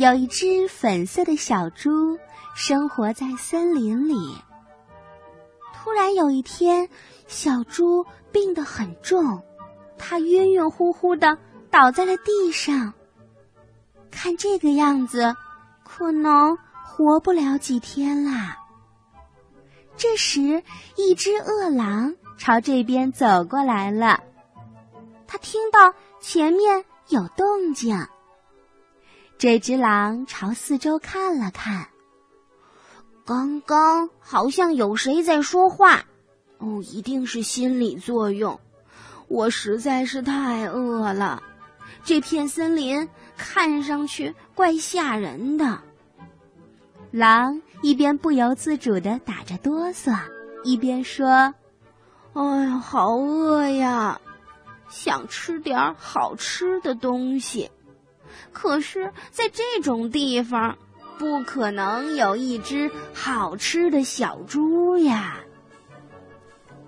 有一只粉色的小猪生活在森林里。突然有一天，小猪病得很重，它晕晕乎乎的倒在了地上。看这个样子，可能活不了几天啦。这时，一只饿狼朝这边走过来了。他听到前面有动静，这只狼朝四周看了看。刚刚好像有谁在说话，哦，一定是心理作用。我实在是太饿了，这片森林看上去怪吓人的。狼一边不由自主的打着哆嗦，一边说：“哎呀，好饿呀，想吃点好吃的东西。可是，在这种地方，不可能有一只好吃的小猪呀。”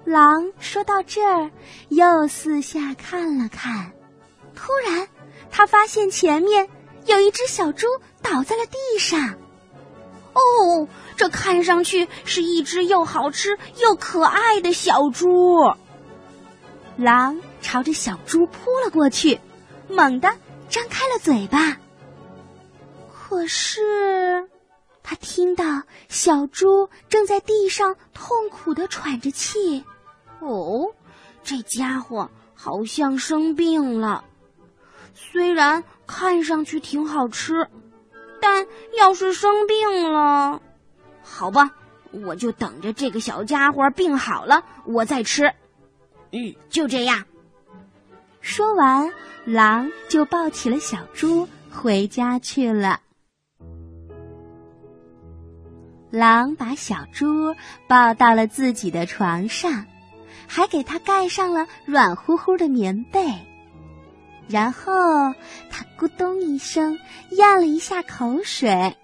狼说到这儿，又四下看了看，突然，他发现前面有一只小猪倒在了地上。哦，这看上去是一只又好吃又可爱的小猪。狼朝着小猪扑了过去，猛地张开了嘴巴。可是，他听到小猪正在地上痛苦的喘着气。哦，这家伙好像生病了。虽然看上去挺好吃。但要是生病了，好吧，我就等着这个小家伙病好了，我再吃。嗯，就这样。说完，狼就抱起了小猪回家去了。狼把小猪抱到了自己的床上，还给它盖上了软乎乎的棉被。然后他咕咚一声咽了一下口水，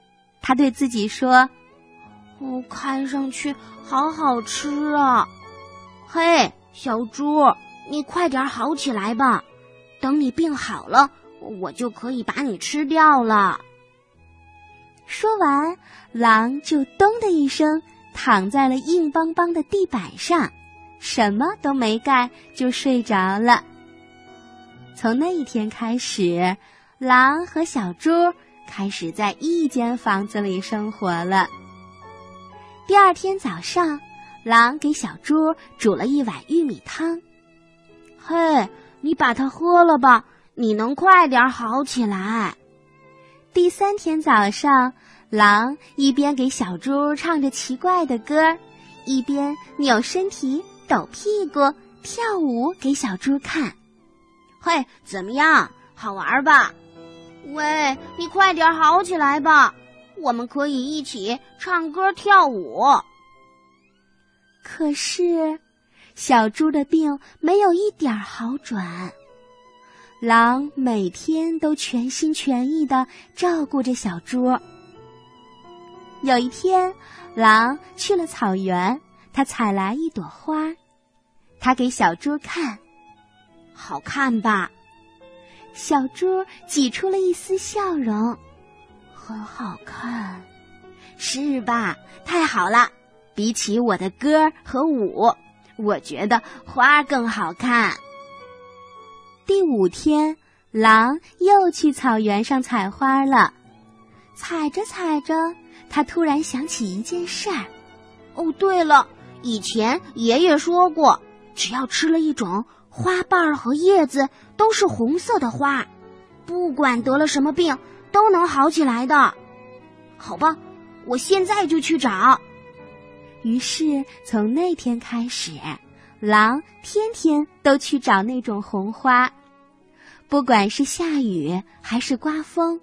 他对自己说：“哦，看上去好好吃啊！嘿，小猪，你快点好起来吧，等你病好了，我就可以把你吃掉了。”说完，狼就咚的一声躺在了硬邦邦的地板上，什么都没干就睡着了。从那一天开始，狼和小猪开始在一间房子里生活了。第二天早上，狼给小猪煮了一碗玉米汤。嘿，你把它喝了吧，你能快点好起来。第三天早上，狼一边给小猪唱着奇怪的歌，一边扭身体、抖屁股、跳舞给小猪看。嘿，怎么样？好玩吧？喂，你快点好起来吧，我们可以一起唱歌跳舞。可是，小猪的病没有一点好转。狼每天都全心全意的照顾着小猪。有一天，狼去了草原，他采来一朵花，他给小猪看。好看吧？小猪挤出了一丝笑容，很好看，是吧？太好了！比起我的歌和舞，我觉得花更好看。第五天，狼又去草原上采花了。采着采着，他突然想起一件事儿。哦，对了，以前爷爷说过，只要吃了一种。花瓣儿和叶子都是红色的花，不管得了什么病都能好起来的。好吧，我现在就去找。于是从那天开始，狼天天都去找那种红花，不管是下雨还是刮风，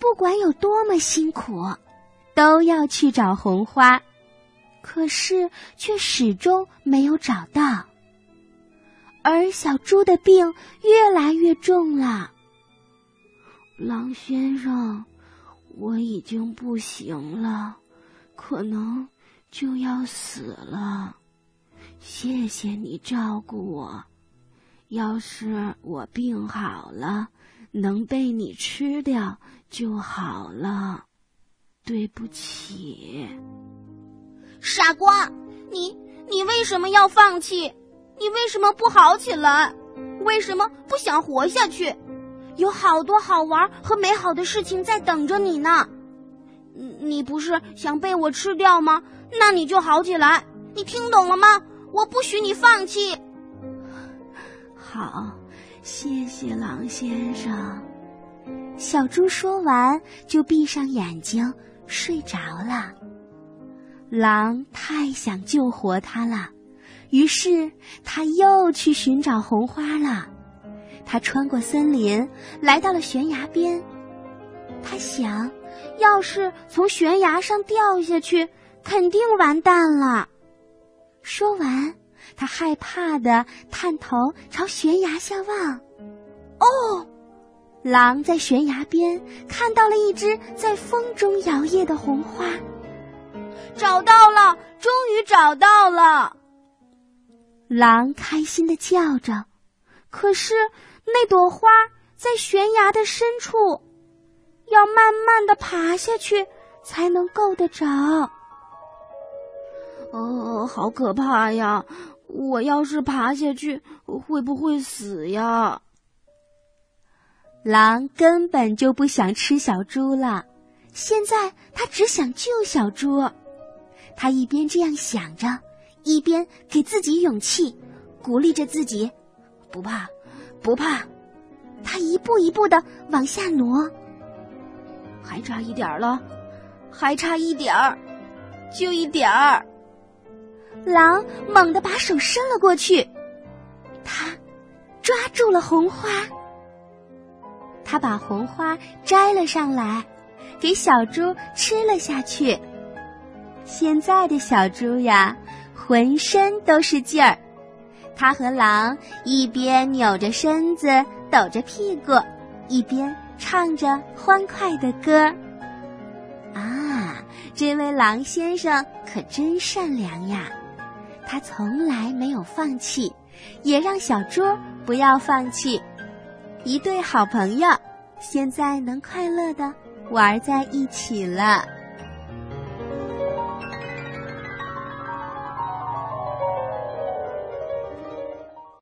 不管有多么辛苦，都要去找红花。可是却始终没有找到。而小猪的病越来越重了。狼先生，我已经不行了，可能就要死了。谢谢你照顾我。要是我病好了，能被你吃掉就好了。对不起，傻瓜，你你为什么要放弃？你为什么不好起来？为什么不想活下去？有好多好玩和美好的事情在等着你呢。你不是想被我吃掉吗？那你就好起来。你听懂了吗？我不许你放弃。好，谢谢狼先生。小猪说完，就闭上眼睛睡着了。狼太想救活它了，于是他又去寻找红花了。他穿过森林，来到了悬崖边。他想。要是从悬崖上掉下去，肯定完蛋了。说完，他害怕的探头朝悬崖下望。哦，狼在悬崖边看到了一只在风中摇曳的红花，找到了，终于找到了！狼开心的叫着。可是那朵花在悬崖的深处。要慢慢的爬下去才能够得着。我，好可怕呀！我要是爬下去，会不会死呀？狼根本就不想吃小猪了，现在他只想救小猪。他一边这样想着，一边给自己勇气，鼓励着自己：“不怕，不怕。”他一步一步的往下挪。还差一点儿了，还差一点儿，就一点儿。狼猛地把手伸了过去，他抓住了红花。他把红花摘了上来，给小猪吃了下去。现在的小猪呀，浑身都是劲儿。它和狼一边扭着身子，抖着屁股，一边。唱着欢快的歌啊！这位狼先生可真善良呀，他从来没有放弃，也让小猪不要放弃。一对好朋友，现在能快乐的玩在一起了。